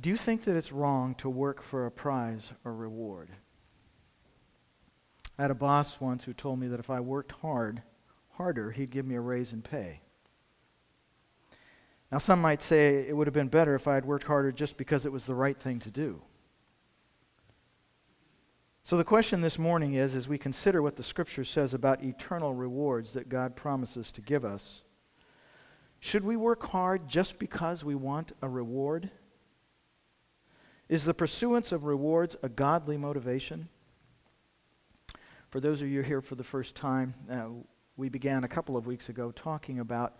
Do you think that it's wrong to work for a prize or reward? I had a boss once who told me that if I worked hard, harder, he'd give me a raise in pay. Now, some might say it would have been better if I had worked harder just because it was the right thing to do. So, the question this morning is as we consider what the Scripture says about eternal rewards that God promises to give us, should we work hard just because we want a reward? Is the pursuance of rewards a godly motivation? For those of you here for the first time, uh, we began a couple of weeks ago talking about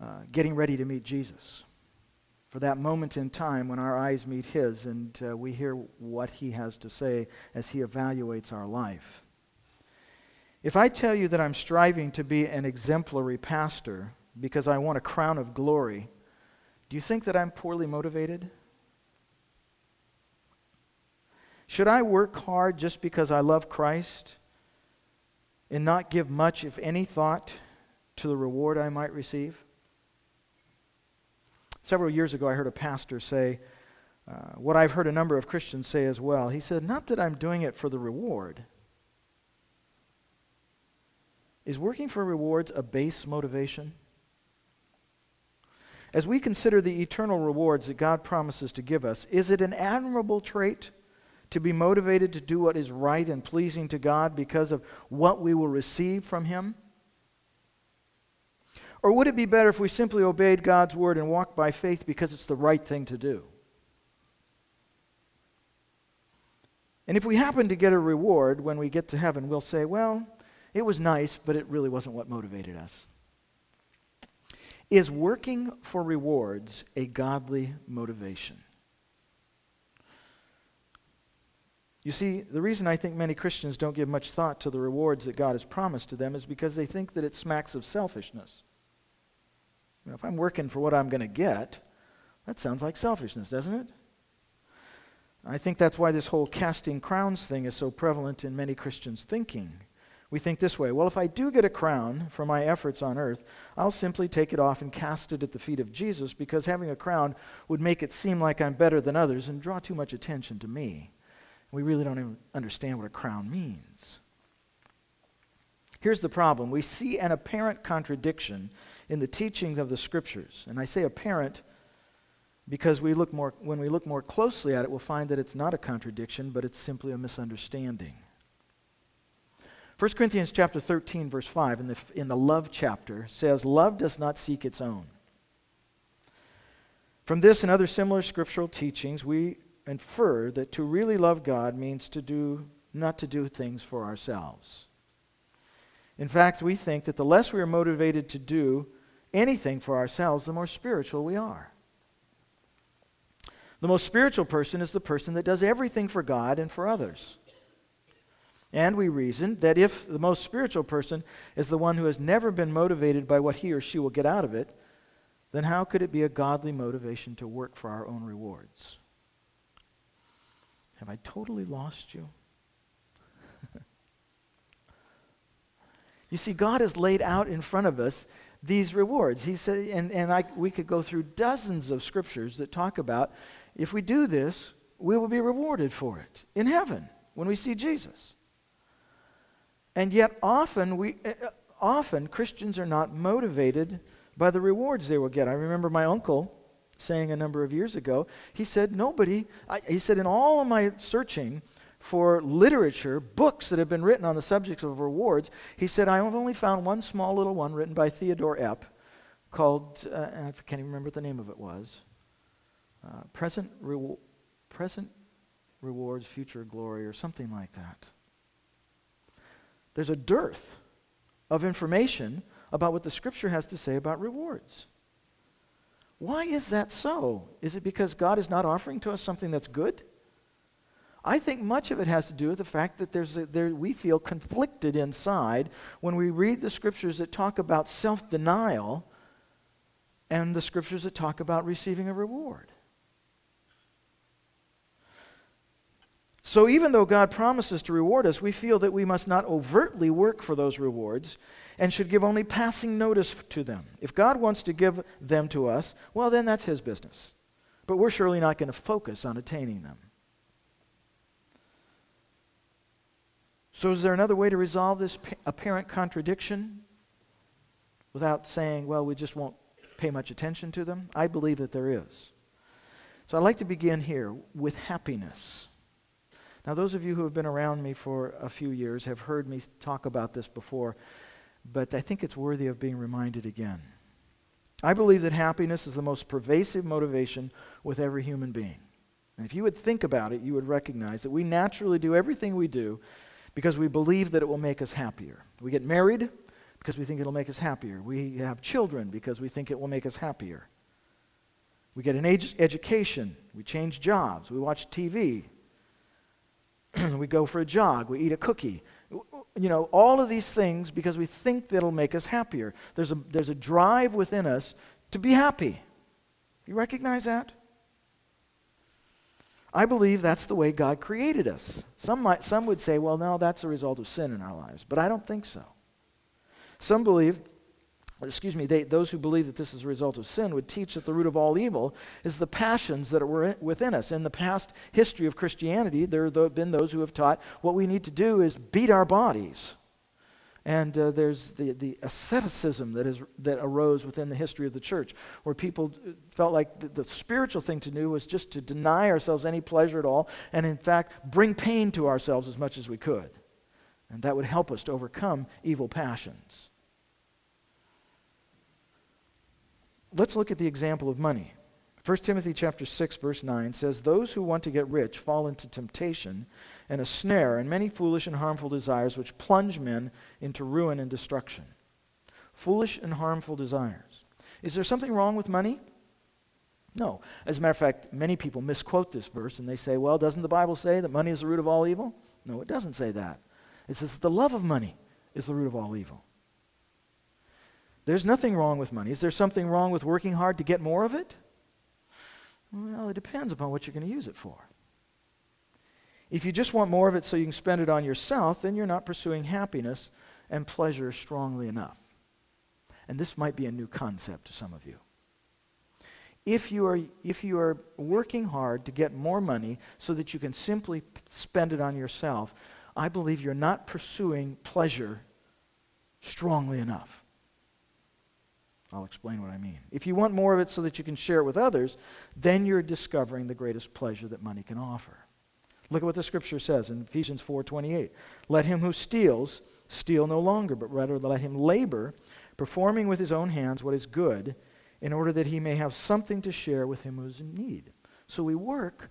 uh, getting ready to meet Jesus. For that moment in time when our eyes meet His and uh, we hear what He has to say as He evaluates our life. If I tell you that I'm striving to be an exemplary pastor because I want a crown of glory, do you think that I'm poorly motivated? Should I work hard just because I love Christ and not give much, if any, thought to the reward I might receive? Several years ago, I heard a pastor say uh, what I've heard a number of Christians say as well. He said, Not that I'm doing it for the reward. Is working for rewards a base motivation? As we consider the eternal rewards that God promises to give us, is it an admirable trait to be motivated to do what is right and pleasing to God because of what we will receive from Him? Or would it be better if we simply obeyed God's word and walked by faith because it's the right thing to do? And if we happen to get a reward when we get to heaven, we'll say, well, it was nice, but it really wasn't what motivated us. Is working for rewards a godly motivation? You see, the reason I think many Christians don't give much thought to the rewards that God has promised to them is because they think that it smacks of selfishness. You know, if I'm working for what I'm going to get, that sounds like selfishness, doesn't it? I think that's why this whole casting crowns thing is so prevalent in many Christians' thinking. We think this way well, if I do get a crown for my efforts on earth, I'll simply take it off and cast it at the feet of Jesus because having a crown would make it seem like I'm better than others and draw too much attention to me. We really don't even understand what a crown means. Here's the problem we see an apparent contradiction in the teachings of the scriptures. And I say apparent because we look more, when we look more closely at it, we'll find that it's not a contradiction, but it's simply a misunderstanding. 1 Corinthians chapter 13, verse 5, in the, in the love chapter, says, Love does not seek its own. From this and other similar scriptural teachings, we infer that to really love God means to do, not to do things for ourselves. In fact, we think that the less we are motivated to do anything for ourselves, the more spiritual we are. The most spiritual person is the person that does everything for God and for others. And we reason that if the most spiritual person is the one who has never been motivated by what he or she will get out of it, then how could it be a godly motivation to work for our own rewards? Have I totally lost you? you see, God has laid out in front of us these rewards. He said, and, and I, we could go through dozens of scriptures that talk about if we do this, we will be rewarded for it in heaven when we see Jesus. And yet, often, we, uh, often Christians are not motivated by the rewards they will get. I remember my uncle saying a number of years ago, he said, Nobody, I, he said, in all of my searching, for literature, books that have been written on the subjects of rewards, he said, I've only found one small little one written by Theodore Epp called, uh, I can't even remember what the name of it was, uh, Present, Re- Present Rewards, Future Glory, or something like that. There's a dearth of information about what the Scripture has to say about rewards. Why is that so? Is it because God is not offering to us something that's good? I think much of it has to do with the fact that there's a, there, we feel conflicted inside when we read the scriptures that talk about self denial and the scriptures that talk about receiving a reward. So, even though God promises to reward us, we feel that we must not overtly work for those rewards and should give only passing notice to them. If God wants to give them to us, well, then that's His business. but we're surely not going to focus on attaining them. So, is there another way to resolve this apparent contradiction without saying, well, we just won't pay much attention to them? I believe that there is. So, I'd like to begin here with happiness. Now, those of you who have been around me for a few years have heard me talk about this before, but I think it's worthy of being reminded again. I believe that happiness is the most pervasive motivation with every human being. And if you would think about it, you would recognize that we naturally do everything we do because we believe that it will make us happier. We get married because we think it'll make us happier. We have children because we think it will make us happier. We get an ed- education. We change jobs. We watch TV. we go for a jog. We eat a cookie. You know, all of these things because we think that it'll make us happier. There's a, there's a drive within us to be happy. You recognize that? I believe that's the way God created us. Some, might, some would say, well, no, that's a result of sin in our lives. But I don't think so. Some believe, excuse me, they, those who believe that this is a result of sin would teach that the root of all evil is the passions that were within us. In the past history of Christianity, there have been those who have taught what we need to do is beat our bodies and uh, there's the, the asceticism that, is, that arose within the history of the church, where people felt like the, the spiritual thing to do was just to deny ourselves any pleasure at all, and in fact, bring pain to ourselves as much as we could. And that would help us to overcome evil passions. Let's look at the example of money. 1 Timothy chapter 6 verse 9 says those who want to get rich fall into temptation and a snare and many foolish and harmful desires which plunge men into ruin and destruction. Foolish and harmful desires. Is there something wrong with money? No. As a matter of fact, many people misquote this verse and they say, well, doesn't the Bible say that money is the root of all evil? No, it doesn't say that. It says that the love of money is the root of all evil. There's nothing wrong with money. Is there something wrong with working hard to get more of it? Well, it depends upon what you're going to use it for. If you just want more of it so you can spend it on yourself, then you're not pursuing happiness and pleasure strongly enough. And this might be a new concept to some of you. If you, are, if you are working hard to get more money so that you can simply spend it on yourself, I believe you're not pursuing pleasure strongly enough. I'll explain what I mean. If you want more of it so that you can share it with others, then you're discovering the greatest pleasure that money can offer. Look at what the scripture says in Ephesians 4:28. Let him who steals steal no longer, but rather let him labor, performing with his own hands what is good, in order that he may have something to share with him who is in need. So we work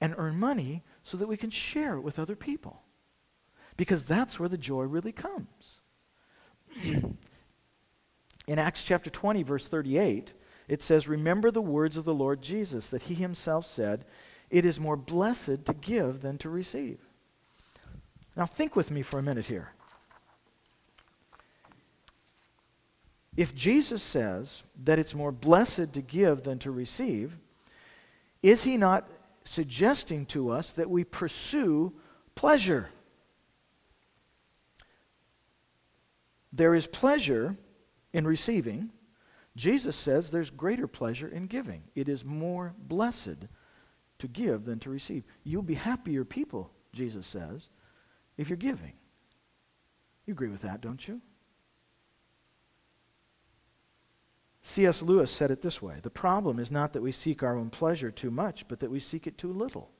and earn money so that we can share it with other people. Because that's where the joy really comes. In Acts chapter 20, verse 38, it says, Remember the words of the Lord Jesus, that he himself said, It is more blessed to give than to receive. Now, think with me for a minute here. If Jesus says that it's more blessed to give than to receive, is he not suggesting to us that we pursue pleasure? There is pleasure in receiving, Jesus says there's greater pleasure in giving. It is more blessed to give than to receive. You'll be happier people, Jesus says, if you're giving. You agree with that, don't you? C.S. Lewis said it this way The problem is not that we seek our own pleasure too much, but that we seek it too little.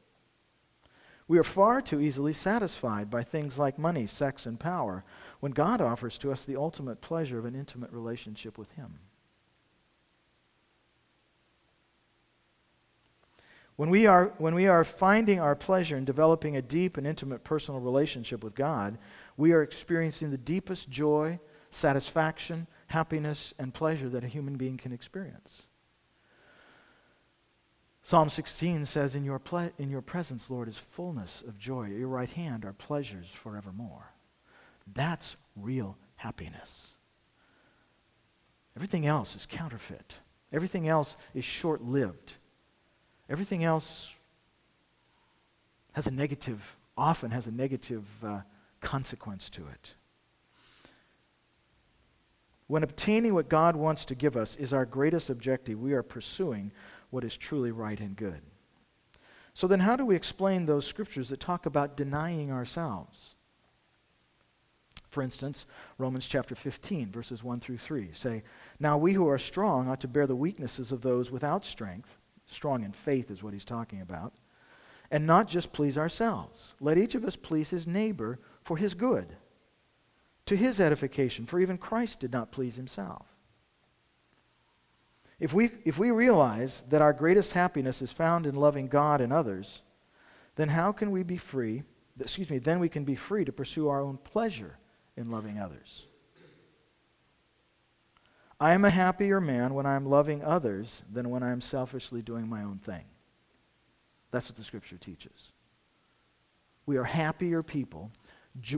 We are far too easily satisfied by things like money, sex, and power when God offers to us the ultimate pleasure of an intimate relationship with Him. When we, are, when we are finding our pleasure in developing a deep and intimate personal relationship with God, we are experiencing the deepest joy, satisfaction, happiness, and pleasure that a human being can experience. Psalm 16 says, in your, ple- in your presence, Lord, is fullness of joy. At your right hand are pleasures forevermore. That's real happiness. Everything else is counterfeit. Everything else is short lived. Everything else has a negative, often has a negative uh, consequence to it. When obtaining what God wants to give us is our greatest objective, we are pursuing what is truly right and good. So then, how do we explain those scriptures that talk about denying ourselves? For instance, Romans chapter 15, verses 1 through 3 say, Now we who are strong ought to bear the weaknesses of those without strength. Strong in faith is what he's talking about. And not just please ourselves. Let each of us please his neighbor for his good, to his edification, for even Christ did not please himself. If we, if we realize that our greatest happiness is found in loving God and others, then how can we be free? Excuse me, then we can be free to pursue our own pleasure in loving others. I am a happier man when I'm loving others than when I'm selfishly doing my own thing. That's what the scripture teaches. We are happier people,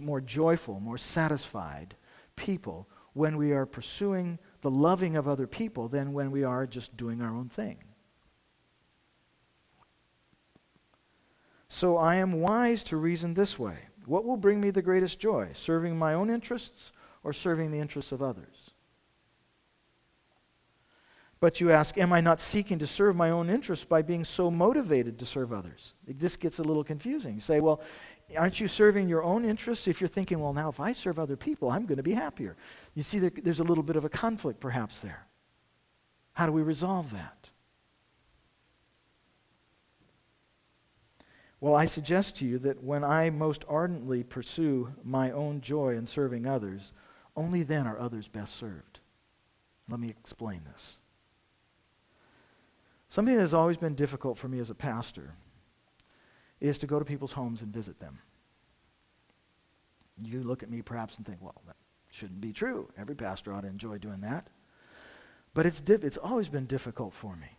more joyful, more satisfied people when we are pursuing the loving of other people than when we are just doing our own thing. So I am wise to reason this way What will bring me the greatest joy, serving my own interests or serving the interests of others? But you ask, Am I not seeking to serve my own interests by being so motivated to serve others? This gets a little confusing. You say, Well, aren't you serving your own interests if you're thinking, Well, now if I serve other people, I'm going to be happier? You see, there, there's a little bit of a conflict perhaps there. How do we resolve that? Well, I suggest to you that when I most ardently pursue my own joy in serving others, only then are others best served. Let me explain this. Something that has always been difficult for me as a pastor is to go to people's homes and visit them. You look at me perhaps and think, well, that shouldn't be true. Every pastor ought to enjoy doing that. But it's, it's always been difficult for me.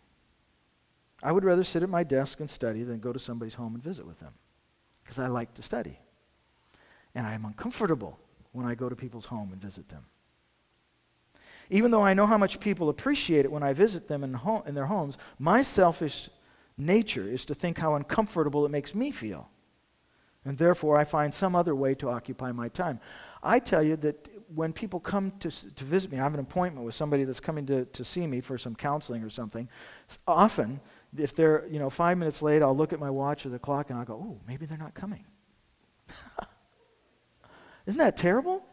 I would rather sit at my desk and study than go to somebody's home and visit with them because I like to study. And I am uncomfortable when I go to people's home and visit them. Even though I know how much people appreciate it when I visit them in, in their homes, my selfish nature is to think how uncomfortable it makes me feel. And therefore, I find some other way to occupy my time. I tell you that when people come to, to visit me, I have an appointment with somebody that's coming to, to see me for some counseling or something. Often, if they're you know five minutes late, I'll look at my watch or the clock and I'll go, oh, maybe they're not coming. Isn't that terrible?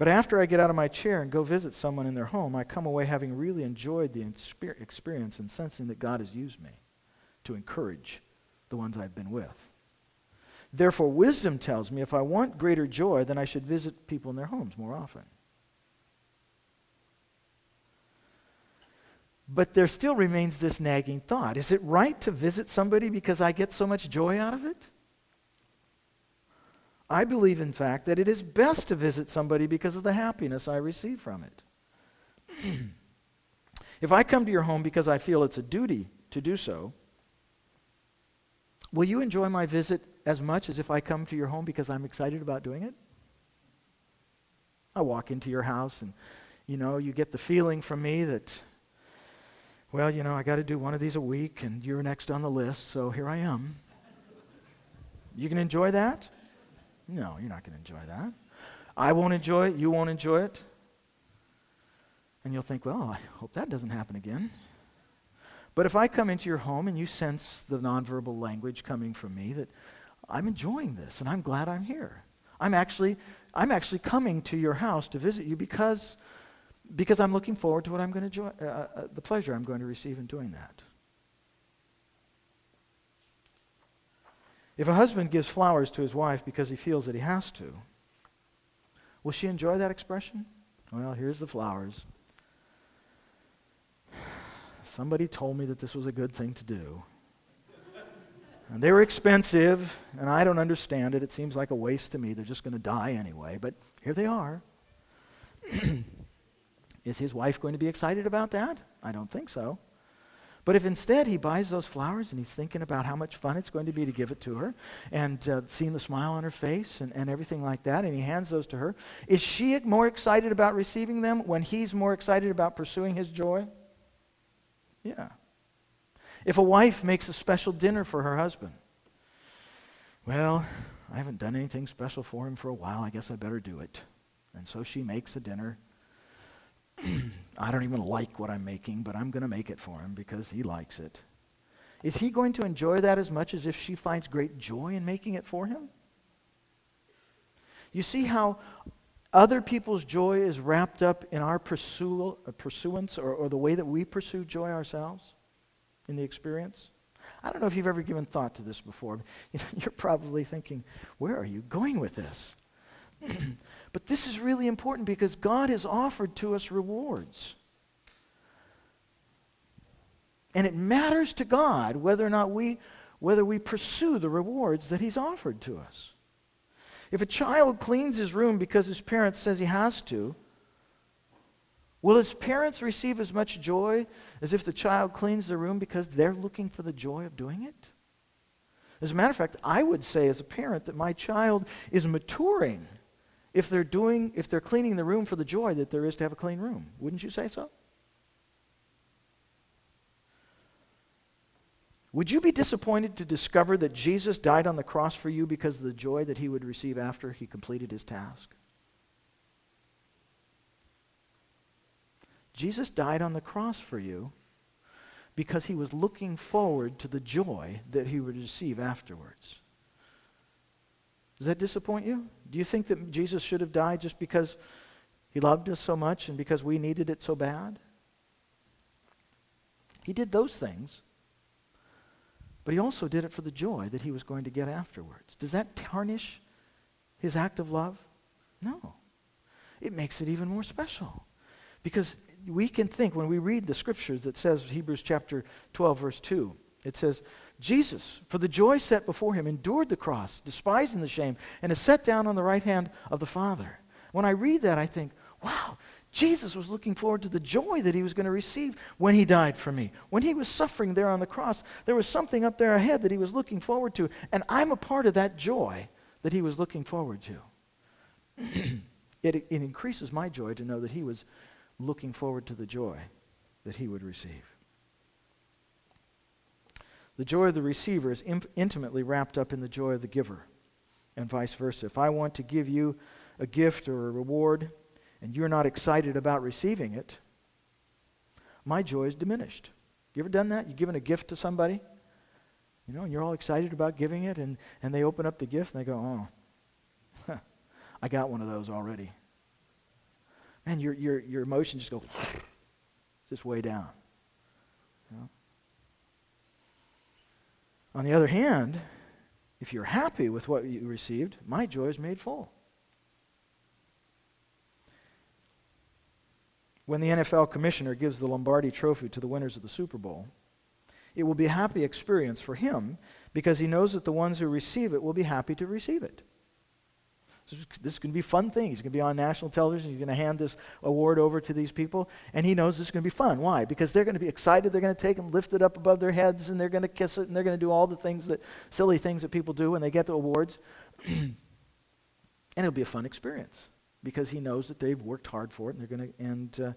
But after I get out of my chair and go visit someone in their home, I come away having really enjoyed the experience and sensing that God has used me to encourage the ones I've been with. Therefore, wisdom tells me if I want greater joy, then I should visit people in their homes more often. But there still remains this nagging thought is it right to visit somebody because I get so much joy out of it? I believe, in fact, that it is best to visit somebody because of the happiness I receive from it. if I come to your home because I feel it's a duty to do so, will you enjoy my visit as much as if I come to your home because I'm excited about doing it? I walk into your house and, you know, you get the feeling from me that, well, you know, I got to do one of these a week and you're next on the list, so here I am. You can enjoy that? No, you're not going to enjoy that. I won't enjoy it. You won't enjoy it. And you'll think, well, I hope that doesn't happen again. But if I come into your home and you sense the nonverbal language coming from me that I'm enjoying this and I'm glad I'm here. I'm actually, I'm actually coming to your house to visit you because, because I'm looking forward to what I'm going to enjoy, uh, uh, the pleasure I'm going to receive in doing that. If a husband gives flowers to his wife because he feels that he has to, will she enjoy that expression? Well, here's the flowers. Somebody told me that this was a good thing to do. And they were expensive, and I don't understand it. It seems like a waste to me. They're just going to die anyway, but here they are. Is his wife going to be excited about that? I don't think so. But if instead he buys those flowers and he's thinking about how much fun it's going to be to give it to her and uh, seeing the smile on her face and, and everything like that, and he hands those to her, is she more excited about receiving them when he's more excited about pursuing his joy? Yeah. If a wife makes a special dinner for her husband, well, I haven't done anything special for him for a while. I guess I better do it. And so she makes a dinner. I don't even like what I'm making, but I'm going to make it for him because he likes it. Is he going to enjoy that as much as if she finds great joy in making it for him? You see how other people's joy is wrapped up in our uh, pursuance or, or the way that we pursue joy ourselves in the experience? I don't know if you've ever given thought to this before. You're probably thinking, where are you going with this? but this is really important because God has offered to us rewards. And it matters to God whether or not we whether we pursue the rewards that he's offered to us. If a child cleans his room because his parents says he has to, will his parents receive as much joy as if the child cleans the room because they're looking for the joy of doing it? As a matter of fact, I would say as a parent that my child is maturing if they're doing if they're cleaning the room for the joy that there is to have a clean room. Wouldn't you say so? Would you be disappointed to discover that Jesus died on the cross for you because of the joy that he would receive after he completed his task? Jesus died on the cross for you because he was looking forward to the joy that he would receive afterwards. Does that disappoint you? Do you think that Jesus should have died just because he loved us so much and because we needed it so bad? He did those things but he also did it for the joy that he was going to get afterwards. Does that tarnish his act of love? No. It makes it even more special. Because we can think when we read the scriptures that says Hebrews chapter 12 verse 2, it says, Jesus, for the joy set before him, endured the cross, despising the shame, and is set down on the right hand of the Father. When I read that, I think, wow, Jesus was looking forward to the joy that he was going to receive when he died for me. When he was suffering there on the cross, there was something up there ahead that he was looking forward to. And I'm a part of that joy that he was looking forward to. it, it increases my joy to know that he was looking forward to the joy that he would receive. The joy of the receiver is imp- intimately wrapped up in the joy of the giver, and vice versa. If I want to give you a gift or a reward, and you're not excited about receiving it, my joy is diminished. You ever done that? You've given a gift to somebody, you know, and you're all excited about giving it, and, and they open up the gift and they go, oh, I got one of those already. Man, your, your, your emotions just go just way down. You know? On the other hand, if you're happy with what you received, my joy is made full. when the NFL commissioner gives the Lombardi trophy to the winners of the Super Bowl. It will be a happy experience for him because he knows that the ones who receive it will be happy to receive it. This is going to be a fun thing. He's going to be on national television. He's going to hand this award over to these people, and he knows this is going to be fun. Why? Because they're going to be excited. They're going to take and lift it up above their heads, and they're going to kiss it, and they're going to do all the things that silly things that people do when they get the awards, and it'll be a fun experience because he knows that they've worked hard for it and they're going to and uh,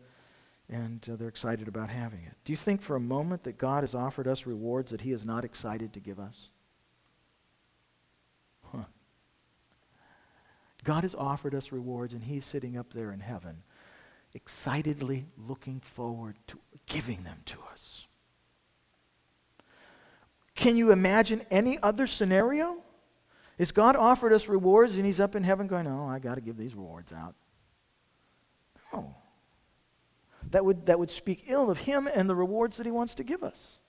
and uh, they're excited about having it. Do you think for a moment that God has offered us rewards that he is not excited to give us? God has offered us rewards and he's sitting up there in heaven excitedly looking forward to giving them to us. Can you imagine any other scenario? Is God offered us rewards and he's up in heaven going, oh, I got to give these rewards out? No. That would, that would speak ill of him and the rewards that he wants to give us.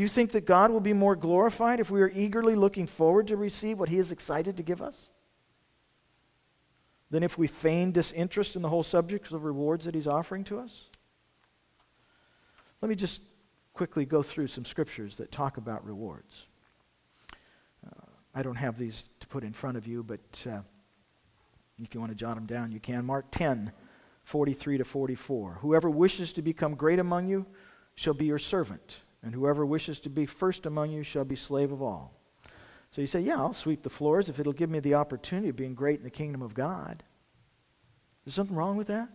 Do you think that God will be more glorified if we are eagerly looking forward to receive what he is excited to give us? Than if we feign disinterest in the whole subject of rewards that he's offering to us? Let me just quickly go through some scriptures that talk about rewards. I don't have these to put in front of you, but uh, if you want to jot them down, you can. Mark 10, 43 to 44. Whoever wishes to become great among you shall be your servant, and whoever wishes to be first among you shall be slave of all. So you say, Yeah, I'll sweep the floors if it'll give me the opportunity of being great in the kingdom of God. Is something wrong with that?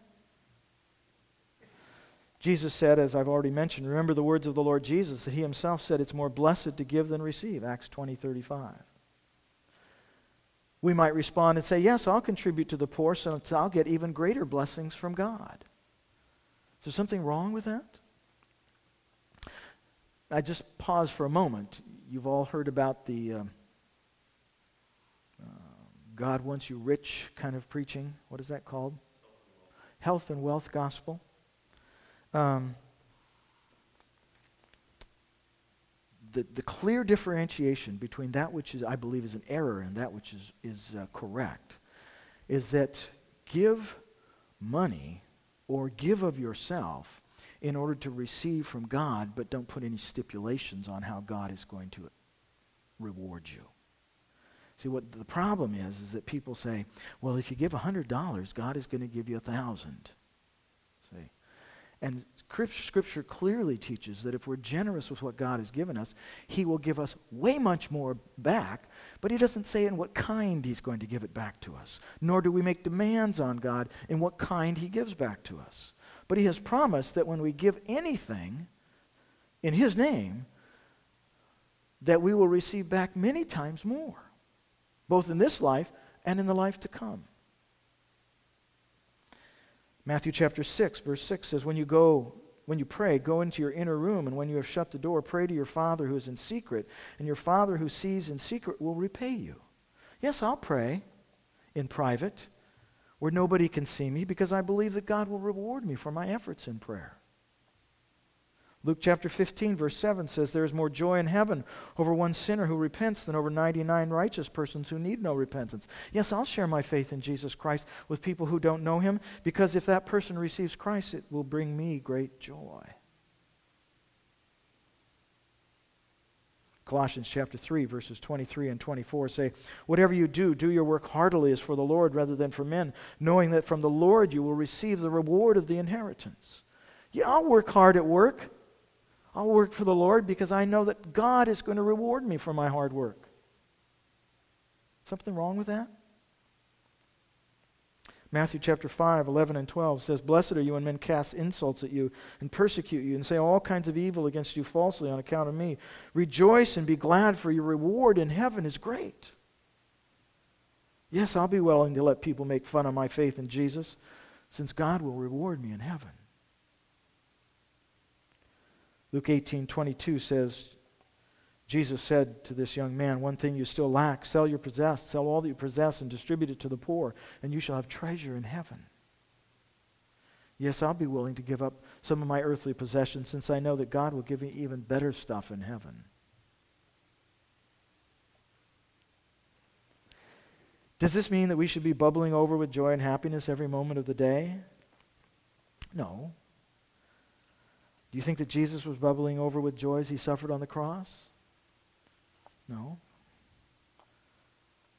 Jesus said, as I've already mentioned, remember the words of the Lord Jesus that he himself said it's more blessed to give than receive, Acts 20 35. We might respond and say, Yes, I'll contribute to the poor so I'll get even greater blessings from God. Is there something wrong with that? I just pause for a moment. You've all heard about the uh, uh, God wants you rich kind of preaching. What is that called? Health and wealth gospel. Um, the, the clear differentiation between that which is, I believe is an error and that which is, is uh, correct is that give money or give of yourself in order to receive from God, but don't put any stipulations on how God is going to reward you. See, what the problem is, is that people say, well, if you give $100, God is going to give you a 1000 See? And Scripture clearly teaches that if we're generous with what God has given us, He will give us way much more back, but He doesn't say in what kind He's going to give it back to us, nor do we make demands on God in what kind He gives back to us. But He has promised that when we give anything in His name, that we will receive back many times more, both in this life and in the life to come. Matthew chapter 6, verse 6 says, When you go, when you pray, go into your inner room, and when you have shut the door, pray to your Father who is in secret, and your Father who sees in secret will repay you. Yes, I'll pray in private where nobody can see me because I believe that God will reward me for my efforts in prayer. Luke chapter 15, verse 7 says, There is more joy in heaven over one sinner who repents than over 99 righteous persons who need no repentance. Yes, I'll share my faith in Jesus Christ with people who don't know him because if that person receives Christ, it will bring me great joy. Colossians chapter 3, verses 23 and 24 say, Whatever you do, do your work heartily as for the Lord rather than for men, knowing that from the Lord you will receive the reward of the inheritance. Yeah, I'll work hard at work. I'll work for the Lord because I know that God is going to reward me for my hard work. Something wrong with that? Matthew chapter 5, 11 and 12 says, Blessed are you when men cast insults at you and persecute you and say all kinds of evil against you falsely on account of me. Rejoice and be glad, for your reward in heaven is great. Yes, I'll be willing to let people make fun of my faith in Jesus, since God will reward me in heaven. Luke 18 22 says, Jesus said to this young man, One thing you still lack sell your possess, sell all that you possess, and distribute it to the poor, and you shall have treasure in heaven. Yes, I'll be willing to give up some of my earthly possessions since I know that God will give me even better stuff in heaven. Does this mean that we should be bubbling over with joy and happiness every moment of the day? No. Do you think that Jesus was bubbling over with joy as he suffered on the cross? No.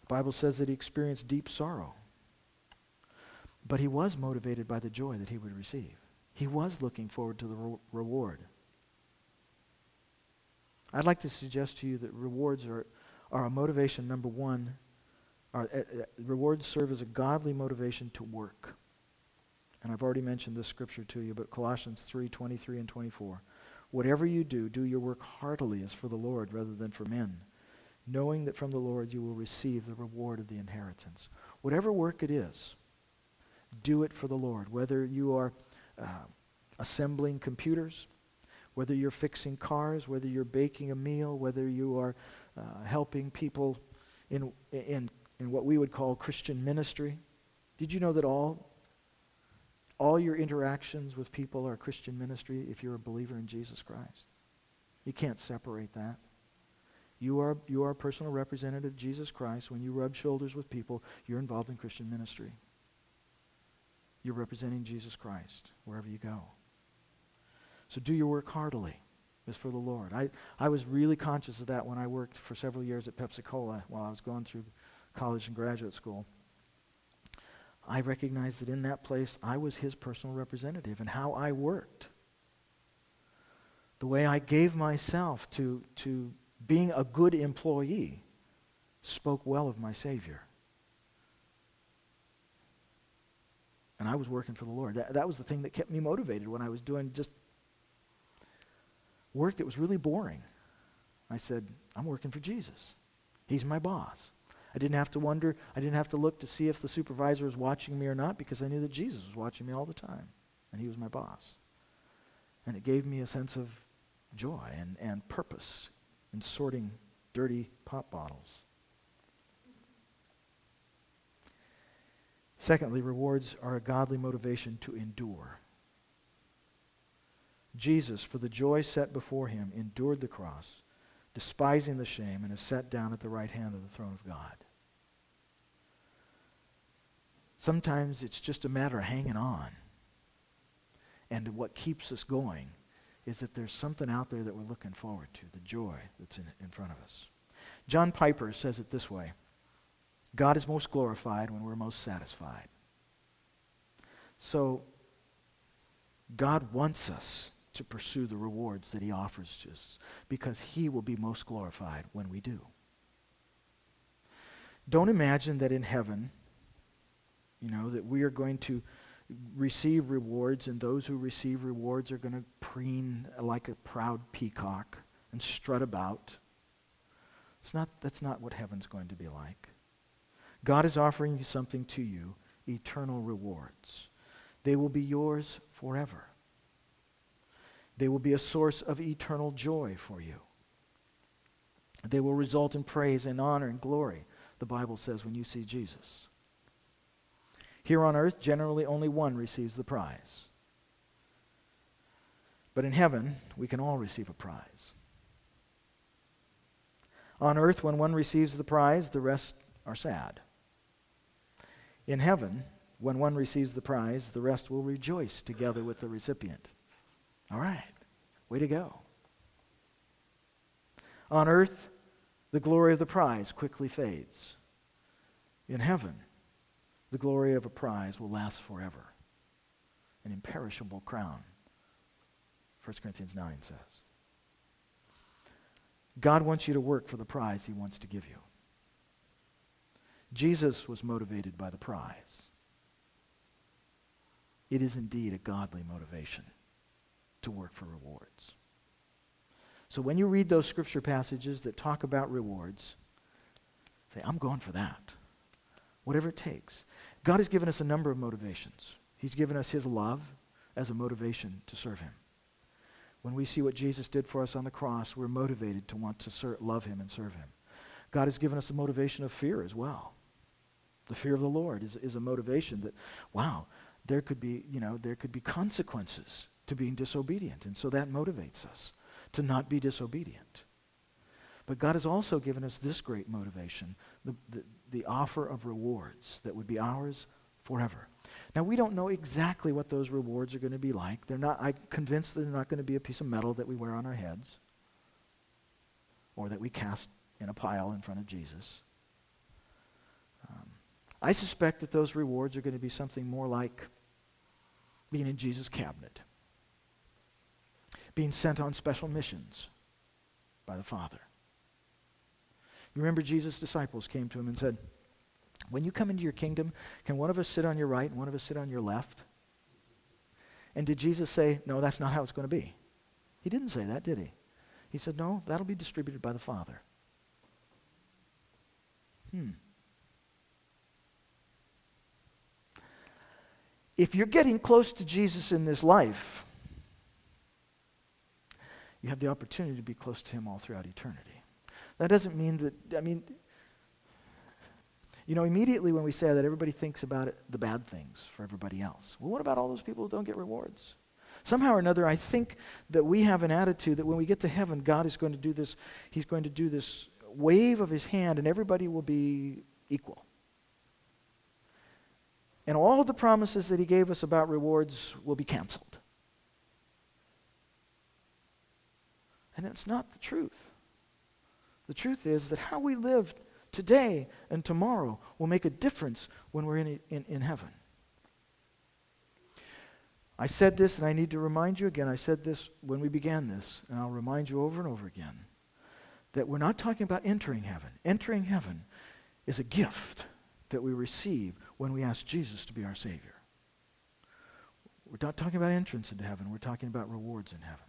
The Bible says that he experienced deep sorrow. But he was motivated by the joy that he would receive. He was looking forward to the re- reward. I'd like to suggest to you that rewards are, are a motivation, number one. Are, uh, uh, rewards serve as a godly motivation to work. And I've already mentioned this scripture to you, but Colossians 3 23 and 24. Whatever you do, do your work heartily as for the Lord rather than for men, knowing that from the Lord you will receive the reward of the inheritance. Whatever work it is, do it for the Lord. Whether you are uh, assembling computers, whether you're fixing cars, whether you're baking a meal, whether you are uh, helping people in, in, in what we would call Christian ministry. Did you know that all all your interactions with people are Christian ministry if you're a believer in Jesus Christ. You can't separate that. You are, you are a personal representative of Jesus Christ. When you rub shoulders with people, you're involved in Christian ministry. You're representing Jesus Christ wherever you go. So do your work heartily as for the Lord. I, I was really conscious of that when I worked for several years at Pepsi Cola while I was going through college and graduate school. I recognized that in that place I was his personal representative and how I worked. The way I gave myself to, to being a good employee spoke well of my Savior. And I was working for the Lord. That, that was the thing that kept me motivated when I was doing just work that was really boring. I said, I'm working for Jesus. He's my boss. I didn't have to wonder, I didn't have to look to see if the supervisor was watching me or not because I knew that Jesus was watching me all the time. And he was my boss. And it gave me a sense of joy and, and purpose in sorting dirty pop bottles. Secondly, rewards are a godly motivation to endure. Jesus, for the joy set before him, endured the cross, despising the shame, and is set down at the right hand of the throne of God. Sometimes it's just a matter of hanging on. And what keeps us going is that there's something out there that we're looking forward to, the joy that's in, in front of us. John Piper says it this way God is most glorified when we're most satisfied. So, God wants us to pursue the rewards that He offers to us because He will be most glorified when we do. Don't imagine that in heaven, you know, that we are going to receive rewards, and those who receive rewards are going to preen like a proud peacock and strut about. It's not, that's not what heaven's going to be like. God is offering you something to you eternal rewards. They will be yours forever. They will be a source of eternal joy for you. They will result in praise and honor and glory, the Bible says, when you see Jesus. Here on earth, generally only one receives the prize. But in heaven, we can all receive a prize. On earth, when one receives the prize, the rest are sad. In heaven, when one receives the prize, the rest will rejoice together with the recipient. All right, way to go. On earth, the glory of the prize quickly fades. In heaven, the glory of a prize will last forever. An imperishable crown, 1 Corinthians 9 says. God wants you to work for the prize he wants to give you. Jesus was motivated by the prize. It is indeed a godly motivation to work for rewards. So when you read those scripture passages that talk about rewards, say, I'm going for that whatever it takes. God has given us a number of motivations. He's given us His love as a motivation to serve Him. When we see what Jesus did for us on the cross, we're motivated to want to ser- love Him and serve Him. God has given us the motivation of fear as well. The fear of the Lord is, is a motivation that, wow, there could be, you know, there could be consequences to being disobedient. And so that motivates us to not be disobedient. But God has also given us this great motivation, the, the, the offer of rewards that would be ours forever. Now, we don't know exactly what those rewards are going to be like. They're not, I'm convinced they're not going to be a piece of metal that we wear on our heads or that we cast in a pile in front of Jesus. Um, I suspect that those rewards are going to be something more like being in Jesus' cabinet, being sent on special missions by the Father. You remember Jesus' disciples came to him and said, When you come into your kingdom, can one of us sit on your right and one of us sit on your left? And did Jesus say, No, that's not how it's going to be? He didn't say that, did he? He said, No, that'll be distributed by the Father. Hmm. If you're getting close to Jesus in this life, you have the opportunity to be close to him all throughout eternity. That doesn't mean that, I mean, you know, immediately when we say that, everybody thinks about it, the bad things for everybody else. Well, what about all those people who don't get rewards? Somehow or another, I think that we have an attitude that when we get to heaven, God is going to do this, He's going to do this wave of His hand, and everybody will be equal. And all of the promises that He gave us about rewards will be canceled. And it's not the truth. The truth is that how we live today and tomorrow will make a difference when we're in, in, in heaven. I said this, and I need to remind you again. I said this when we began this, and I'll remind you over and over again that we're not talking about entering heaven. Entering heaven is a gift that we receive when we ask Jesus to be our Savior. We're not talking about entrance into heaven, we're talking about rewards in heaven.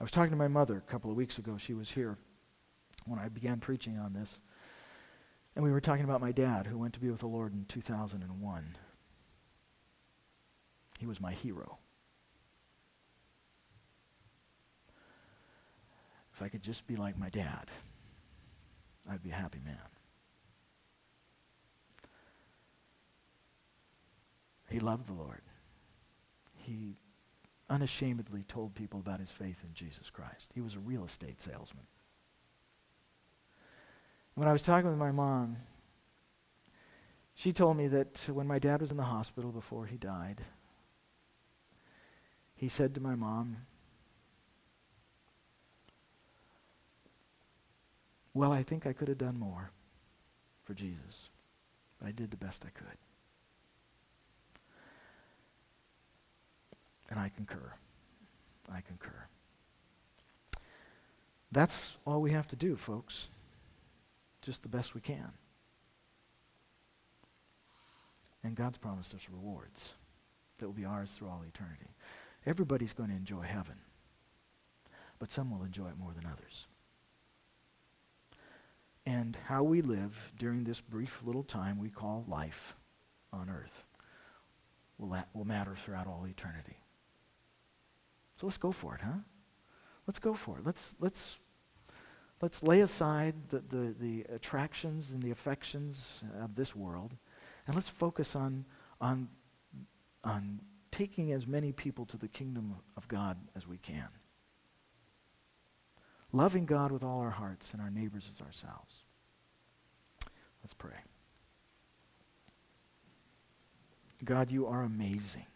I was talking to my mother a couple of weeks ago. She was here when I began preaching on this. And we were talking about my dad, who went to be with the Lord in 2001. He was my hero. If I could just be like my dad, I'd be a happy man. He loved the Lord. He unashamedly told people about his faith in Jesus Christ. He was a real estate salesman. When I was talking with my mom, she told me that when my dad was in the hospital before he died, he said to my mom, Well, I think I could have done more for Jesus, but I did the best I could. And I concur. I concur. That's all we have to do, folks. Just the best we can. And God's promised us rewards that will be ours through all eternity. Everybody's going to enjoy heaven, but some will enjoy it more than others. And how we live during this brief little time we call life on earth will, la- will matter throughout all eternity. So let's go for it, huh? Let's go for it. Let's, let's, let's lay aside the, the, the attractions and the affections of this world, and let's focus on, on, on taking as many people to the kingdom of God as we can. Loving God with all our hearts and our neighbors as ourselves. Let's pray. God, you are amazing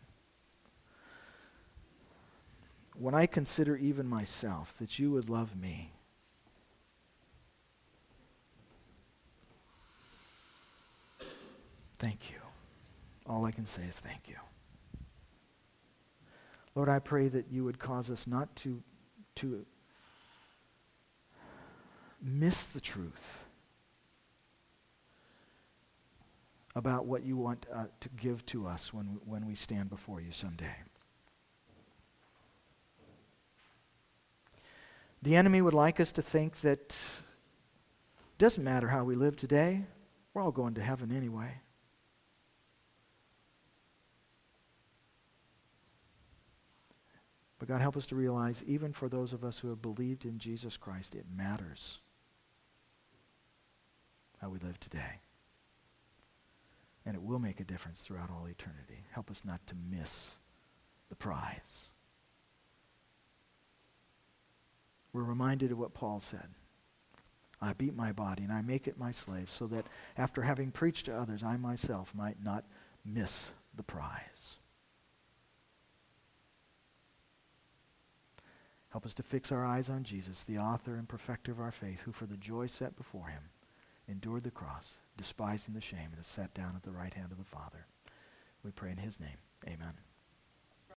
when I consider even myself, that you would love me. Thank you. All I can say is thank you. Lord, I pray that you would cause us not to, to miss the truth about what you want uh, to give to us when, when we stand before you someday. The enemy would like us to think that it doesn't matter how we live today, we're all going to heaven anyway. But God, help us to realize, even for those of us who have believed in Jesus Christ, it matters how we live today. And it will make a difference throughout all eternity. Help us not to miss the prize. We're reminded of what Paul said. I beat my body and I make it my slave so that after having preached to others, I myself might not miss the prize. Help us to fix our eyes on Jesus, the author and perfecter of our faith, who for the joy set before him endured the cross, despising the shame, and is sat down at the right hand of the Father. We pray in his name. Amen.